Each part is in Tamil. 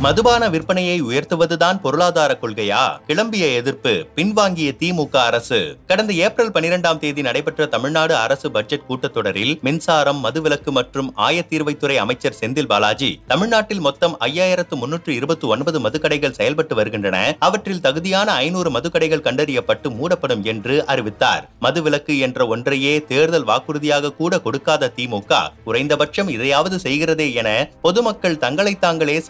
மதுபான விற்பனையை உயர்த்துவதுதான் பொருளாதார கொள்கையா? கிளம்பிய எதிர்ப்பு பின்வாங்கிய திமுக அரசு. கடந்த ஏப்ரல் பனிரெண்டாம் தேதி நடைபெற்ற தமிழ்நாடு அரசு பட்ஜெட் கூட்டத்தொடரில் மின்சாரம் மதுவிலக்கு மற்றும் ஆயத்தீர்வைத்துறை அமைச்சர் செந்தில் பாலாஜி தமிழ்நாட்டில் மொத்தம் ஐயாயிரத்து முன்னூற்று இருபத்தி ஒன்பது மதுக்கடைகள் செயல்பட்டு வருகின்றன. அவற்றில் தகுதியான ஐநூறு மதுக்கடைகள் கண்டறியப்பட்டு மூடப்படும் என்று அறிவித்தார். மதுவிலக்கு என்ற ஒன்றையே தேர்தல் வாக்குறுதியாக கூட கொடுக்காத திமுக குறைந்தபட்சம் இதையாவது செய்கிறதே என பொதுமக்கள் தங்களை தாங்களே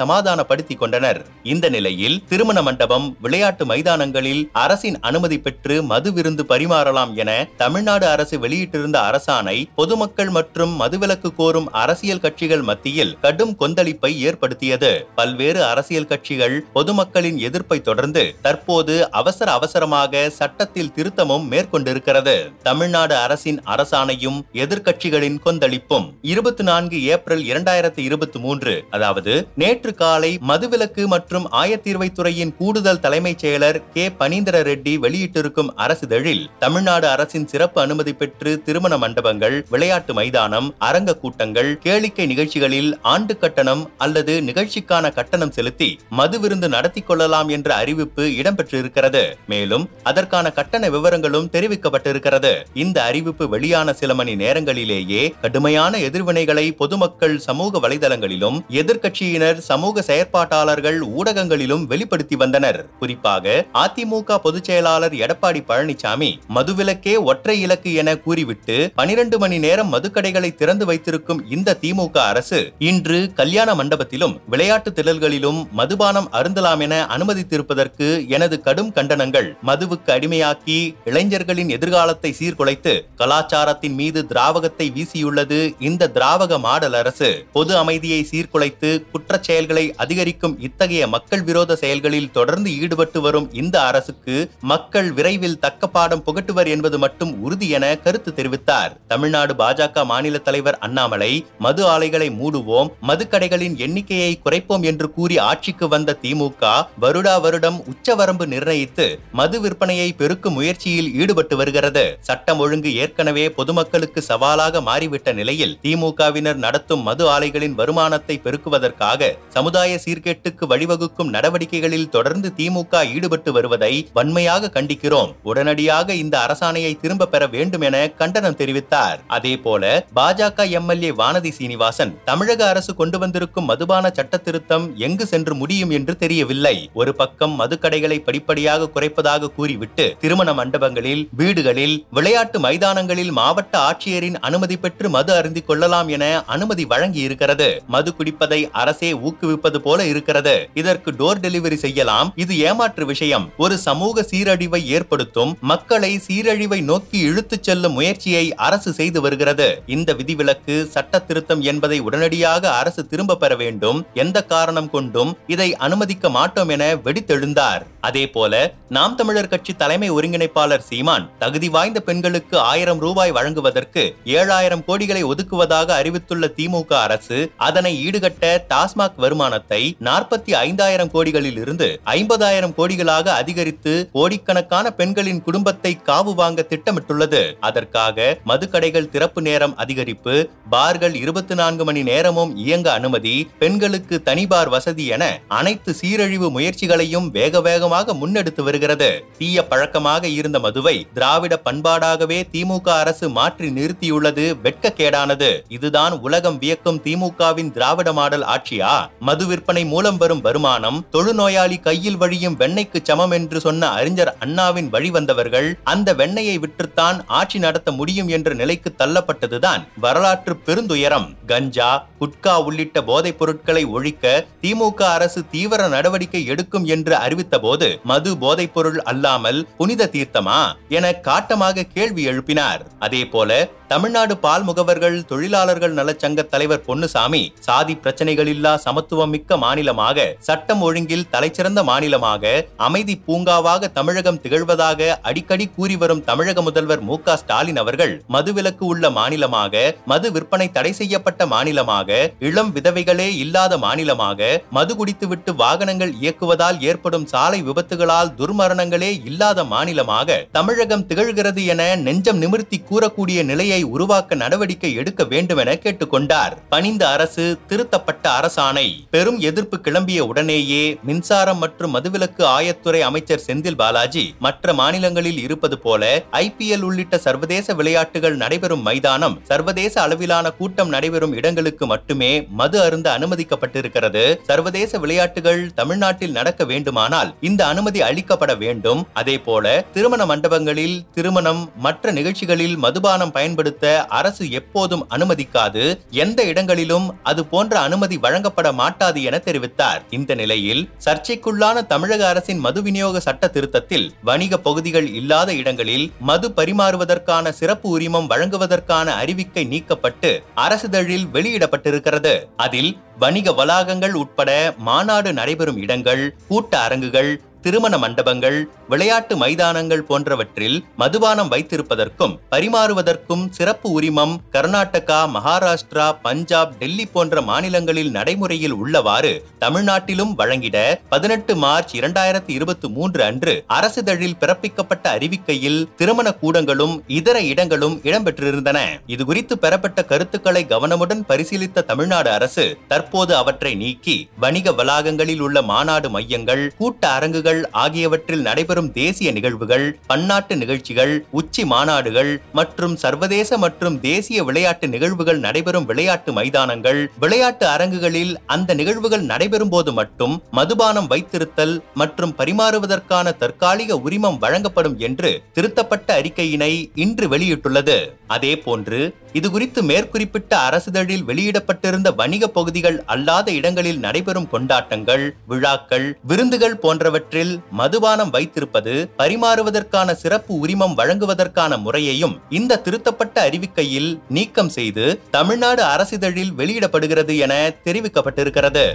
சமாதானப்படுத்திக் கொண்டனர். இந்த நிலையில் திருமண மண்டபம் விளையாட்டு மைதானங்களில் அரசின் அனுமதி பெற்று மது விருந்து பரிமாறலாம் என தமிழ்நாடு அரசு வெளியிட்டிருந்த அரசாணை பொதுமக்கள் மற்றும் மதுவிலக்கு கோரும் அரசியல் கட்சிகள் மத்தியில் கடும் கொந்தளிப்பை ஏற்படுத்தியது. பல்வேறு அரசியல் கட்சிகள் பொதுமக்களின் எதிர்ப்பை தொடர்ந்து தற்போது அவசர அவசரமாக சட்டத்தில் திருத்தமும் மேற்கொண்டிருக்கிறது. தமிழ்நாடு அரசின் அரசாணையும் எதிர்கட்சிகளின் கொந்தளிப்பும் இருபத்தி நான்கு ஏப்ரல் இரண்டாயிரத்தி இருபத்தி மூன்று அதாவது நேற்று காலை மதுவிலக்கு மற்றும் ஆயத்தீர்வைத்துறையின் கூடுதல் தலைமைச் செயலர் கே. பனீந்திர ரெட்டி வெளியிட்டிருக்கும் அரசிதழில் தமிழ்நாடு அரசின் சிறப்பு அனுமதி பெற்று திருமண மண்டபங்கள் விளையாட்டு மைதானம் அரங்க கூட்டங்கள் கேளிக்கை நிகழ்ச்சிகளில் ஆண்டு கட்டணம் அல்லது நிகழ்ச்சிக்கான கட்டணம் செலுத்தி மது விருந்து நடத்தி கொள்ளலாம் என்ற அறிவிப்பு இடம்பெற்றிருக்கிறது. மேலும் அதற்கான கட்டண விவரங்களும் தெரிவிக்கப்பட்டிருக்கிறது. இந்த அறிவிப்பு வெளியான சில மணி நேரங்களிலேயே கடுமையான எதிர்வினைகளை பொதுமக்கள் சமூக வலைதளங்களிலும் எதிர்க்கட்சியினர் சமூக செயற்பாட்டாளர்கள் ஊடகங்களிலும் வெளிப்படுத்தி வந்தனர். குறிப்பாக அதிமுக பொதுச் செயலாளர் எடப்பாடி பழனிசாமி மதுவிலக்கே ஒற்றை இலக்கு என கூறிவிட்டு பனிரெண்டு மணி நேரம் மதுக்கடைகளை திறந்து வைத்திருக்கும் இந்த திமுக அரசு இன்று கல்யாண மண்டபத்திலும் விளையாட்டு திடல்களிலும் மதுபானம் அருந்தலாம் என அனுமதித்திருப்பதற்கு எனது கடும் கண்டனங்கள். மதுவுக்கு அடிமையாக்கி இளைஞர்களின் எதிர்காலத்தை சீர்குலைத்து கலாச்சாரத்தின் மீது திராவகத்தை வீசியுள்ளது இந்த திராவக மாடல் அரசு. பொது அமைதியை சீர்குலைத்து குற்றச் செயல்களை அதிகரித்து அதிகரிக்கும் இத்தகைய மக்கள் விரோத செயல்களில் தொடர்ந்து ஈடுபட்டு வரும் இந்த அரசுக்கு மக்கள் விரைவில் தக்க பாடம் புகட்டுவர் என்பது மட்டும் உறுதி என கருத்து தெரிவித்தார். தமிழ்நாடு பாஜக மாநில தலைவர் அண்ணாமலை மது ஆலைகளை மூடுவோம் மதுக்கடைகளின் எண்ணிக்கையை குறைப்போம் என்று கூறி ஆட்சிக்கு வந்த திமுக வருடா வருடம் உச்சவரம்பு நிர்ணயித்து மது விற்பனையை பெருக்கும் முயற்சியில் ஈடுபட்டு வருகிறது. சட்டம் ஒழுங்கு ஏற்கனவே பொதுமக்களுக்கு சவாலாக மாறிவிட்ட நிலையில் திமுகவினர் நடத்தும் மது ஆலைகளின் வருமானத்தை பெருக்குவதற்காக சமுதாய சீர் சீர்கேட்டுக்கு வழிவகுக்கும் நடவடிக்கைகளில் தொடர்ந்து திமுக ஈடுபட்டு வருவதை வன்மையாக கண்டிக்கிறோம். உடனடியாக இந்த அரசாணையை திரும்ப பெற வேண்டும் என கண்டனம் தெரிவித்தார். அதே போல பாஜக எம்எல்ஏ வானதி சீனிவாசன் தமிழக அரசு கொண்டு வந்திருக்கும் மதுபான சட்ட திருத்தம் எங்கு சென்று முடியும் என்று தெரியவில்லை. ஒரு பக்கம் மதுக்கடைகளை படிப்படியாக குறைப்பதாக கூறிவிட்டு திருமண மண்டபங்களில் வீடுகளில் விளையாட்டு மைதானங்களில் மாவட்ட ஆட்சியரின் அனுமதி பெற்று மது அருந்திக் கொள்ளலாம் என அனுமதி வழங்கி இருக்கிறது மது குடிப்பதை அரசே ஊக்குவிப்பது போல இருக்கிறது. இதற்கு டோர் டெலிவரி செய்யலாம். இது ஏமாற்று விஷயம். ஒரு சமூக சீரழிவை ஏற்படுத்தும் மக்களை சீரழிவை நோக்கி இழுத்துச் செல்லும் முயற்சியை அரசு செய்து வருகிறது. இந்த விதிவிலக்கு சட்ட திருத்தம் என்பதை உடனடியாக அரசு திரும்ப பெற வேண்டும். எந்த காரணம் கொண்டும் இதை அனுமதிக்க மாட்டோம் என வெடித்தெழுந்தார். அதே போல நாம் தமிழர் கட்சி தலைமை ஒருங்கிணைப்பாளர் சீமான் தகுதி வாய்ந்த பெண்களுக்கு ஆயிரம் ரூபாய் வழங்குவதற்கு ஏழாயிரம் கோடிகளை ஒதுக்குவதாக அறிவித்துள்ள திமுக அரசு அதனை ஈடுகட்ட டாஸ்மாக் வருமானத்தை நாற்பத்தி ஐந்தாயிரம் கோடிகளில் இருந்து ஐம்பதாயிரம் கோடிகளாக அதிகரித்து கோடிக்கணக்கான பெண்களின் குடும்பத்தை காவு வாங்க திட்டமிட்டுள்ளது. அதற்காக மதுக்கடைகள் திறப்பு நேரம் அதிகரிப்பு பார்கள் இருபத்தி நான்கு மணி நேரமும் இயங்க அனுமதி பெண்களுக்கு தனிபார் வசதி என அனைத்து சீரழிவு முயற்சிகளையும் வேக வேகமாக முன்னெடுத்து வருகிறது. தீய பழக்கமாக இருந்த மதுவை திராவிட பண்பாடாகவே திமுக அரசு மாற்றி நிறுத்தியுள்ளது. வெட்கக்கேடானது. இதுதான் உலகம் வியக்கும் திமுகவின் திராவிட மாடல் ஆட்சியா? மது விற்பனை மூலம் வரும் வருமானம் தொழுநோயாளி கையில் வழியும் வெண்ணெய்க்கு சமம் என்று சொன்ன அறிஞர் அண்ணாவின் வழி வந்தவர்கள் அந்த வெண்ணையை விற்றுத்தான் ஆட்சி நடத்த முடியும் என்ற நிலைக்கு தள்ளப்பட்டதுதான் வரலாற்று பெருந்துயரம். கஞ்சா குட்கா உள்ளிட்ட போதைப் பொருட்களை ஒழிக்க திமுக அரசு தீவிர நடவடிக்கை எடுக்கும் என்று அறிவித்த போது மது போதைப் பொருள் அல்லாமல் புனித தீர்த்தமா? என காட்டமாக கேள்வி எழுப்பினார். அதே போல தமிழ்நாடு பால் முகவர்கள் தொழிலாளர்கள் நலச்சங்க தலைவர் பொன்னுசாமி சாதி பிரச்சனைகள் இல்லா சமத்துவம் மிக்க மாநிலமாக சட்டம் ஒழுங்கில் தலைச்சிறந்த மாநிலமாக அமைதி பூங்காவாக தமிழகம் திகழ்வதாக அடிக்கடி கூறி வரும் தமிழக முதல்வர் மு ஸ்டாலின் அவர்கள் மதுவிலக்கு உள்ள மாநிலமாக மது விற்பனை தடை செய்யப்பட்ட மாநிலமாக இளம் விதவைகளே இல்லாத மாநிலமாக மது குடித்துவிட்டு வாகனங்கள் இயக்குவதால் ஏற்படும் சாலை விபத்துகளால் துர்மரணங்களே இல்லாத மாநிலமாக தமிழகம் திகழ்கிறது என நெஞ்சம் நிமிர்த்தி கூறக்கூடிய நிலையை உருவாக்க நடவடிக்கை எடுக்க வேண்டும் என கேட்டுக்கொண்டார். பணிந்த அரசு திருத்தப்பட்ட அரசாணை. பெரும் எதிர்ப்பு கிளம்பிய உடனேயே மின்சாரம் மற்றும் மதுவிலக்கு ஆயத்துறை அமைச்சர் செந்தில் பாலாஜி மற்ற மாநிலங்களில் இருப்பது போல ஐபிஎல் உள்ளிட்ட சர்வதேச விளையாட்டுகள் நடைபெறும் மைதானம் சர்வதேச அளவிலான கூட்டம் நடைபெறும் இடங்களுக்கு மட்டுமே மது அருந்த அனுமதிக்கப்பட்டிருக்கிறது. சர்வதேச விளையாட்டுகள் தமிழ்நாட்டில் நடக்க வேண்டுமானால் இந்த அனுமதி அளிக்கப்பட வேண்டும். அதே போல திருமண மண்டபங்களில் திருமணம் மற்ற நிகழ்ச்சிகளில் மதுபானம் பயன்படுத்த அரசு எப்போதும் அனுமதிக்காது. எந்த இடங்களிலும் அது போன்ற அனுமதி வழங்கப்பட மாட்டாது என தெரிவித்தார். இந்த நிலையில் சர்ச்சைக்குள்ளான தமிழக அரசின் மது விநியோக சட்ட திருத்தத்தில் வணிக பகுதிகள் இல்லாத இடங்களில் மது பரிமாறுவதற்கான சிறப்பு உரிமம் வழங்குவதற்கான அறிவிக்கை நீக்கப்பட்டு அரசிதழில் வெளியிடப்பட்டிருக்கிறது. அதில் வணிக வளாகங்கள் உட்பட மாநாடு நடைபெறும் இடங்கள் கூட்ட அரங்குகள் திருமண மண்டபங்கள் விளையாட்டு மைதானங்கள் போன்றவற்றில் மதுபானம் வைத்திருப்பதற்கும் பரிமாறுவதற்கும் சிறப்பு உரிமம் கர்நாடகா மகாராஷ்டிரா பஞ்சாப் டெல்லி போன்ற மாநிலங்களில் நடைமுறையில் உள்ளவாறு தமிழ்நாட்டிலும் வழங்கிட பதினெட்டு மார்ச் இரண்டாயிரத்தி இருபத்தி மூன்று அன்று அரசிதழில் பிறப்பிக்கப்பட்ட அறிவிக்கையில் திருமண கூடங்களும் இதர இடங்களும் இடம்பெற்றிருந்தன. இதுகுறித்து பெறப்பட்ட கருத்துக்களை கவனமுடன் பரிசீலித்த தமிழ்நாடு அரசு தற்போது அவற்றை நீக்கி வணிக வளாகங்களில் உள்ள மாநாடு மையங்கள் கூட்ட அரங்குகள் ஆகியவற்றில் நடைபெறும் தேசிய நிகழ்வுகள் பன்னாட்டு நிகழ்ச்சிகள் உச்சி மாநாடுகள் மற்றும் சர்வதேச மற்றும் தேசிய விளையாட்டு நிகழ்வுகள் நடைபெறும் விளையாட்டு மைதானங்கள். விளையாட்டு அரங்குகளில் அந்த நிகழ்வுகள் நடைபெறும் போது மட்டும் மதுபானம் வைத்திருத்தல் மற்றும் பரிமாறுவதற்கான தற்காலிக உரிமம் வழங்கப்படும் என்று திருத்தப்பட்ட அறிக்கையினை இன்று வெளியிட்டுள்ளது. அதே போன்று இதுகுறித்து மேற்குறிப்பிட்ட அரசிதழில் வெளியிடப்பட்டிருந்த வணிக பகுதிகள் அல்லாத இடங்களில் நடைபெறும் கொண்டாட்டங்கள் விழாக்கள் விருந்துகள் போன்றவற்றில் மதுபானம் வைத்திருப்பது பரிமாறுவதற்கான சிறப்பு உரிமம் வழங்குவதற்கான முறையையும் இந்த திருத்தப்பட்ட அறிவிக்கையில் நீக்கம் செய்து தமிழ்நாடு அரசிதழில் வெளியிடப்படுகிறது என தெரிவிக்கப்பட்டிருக்கிறது.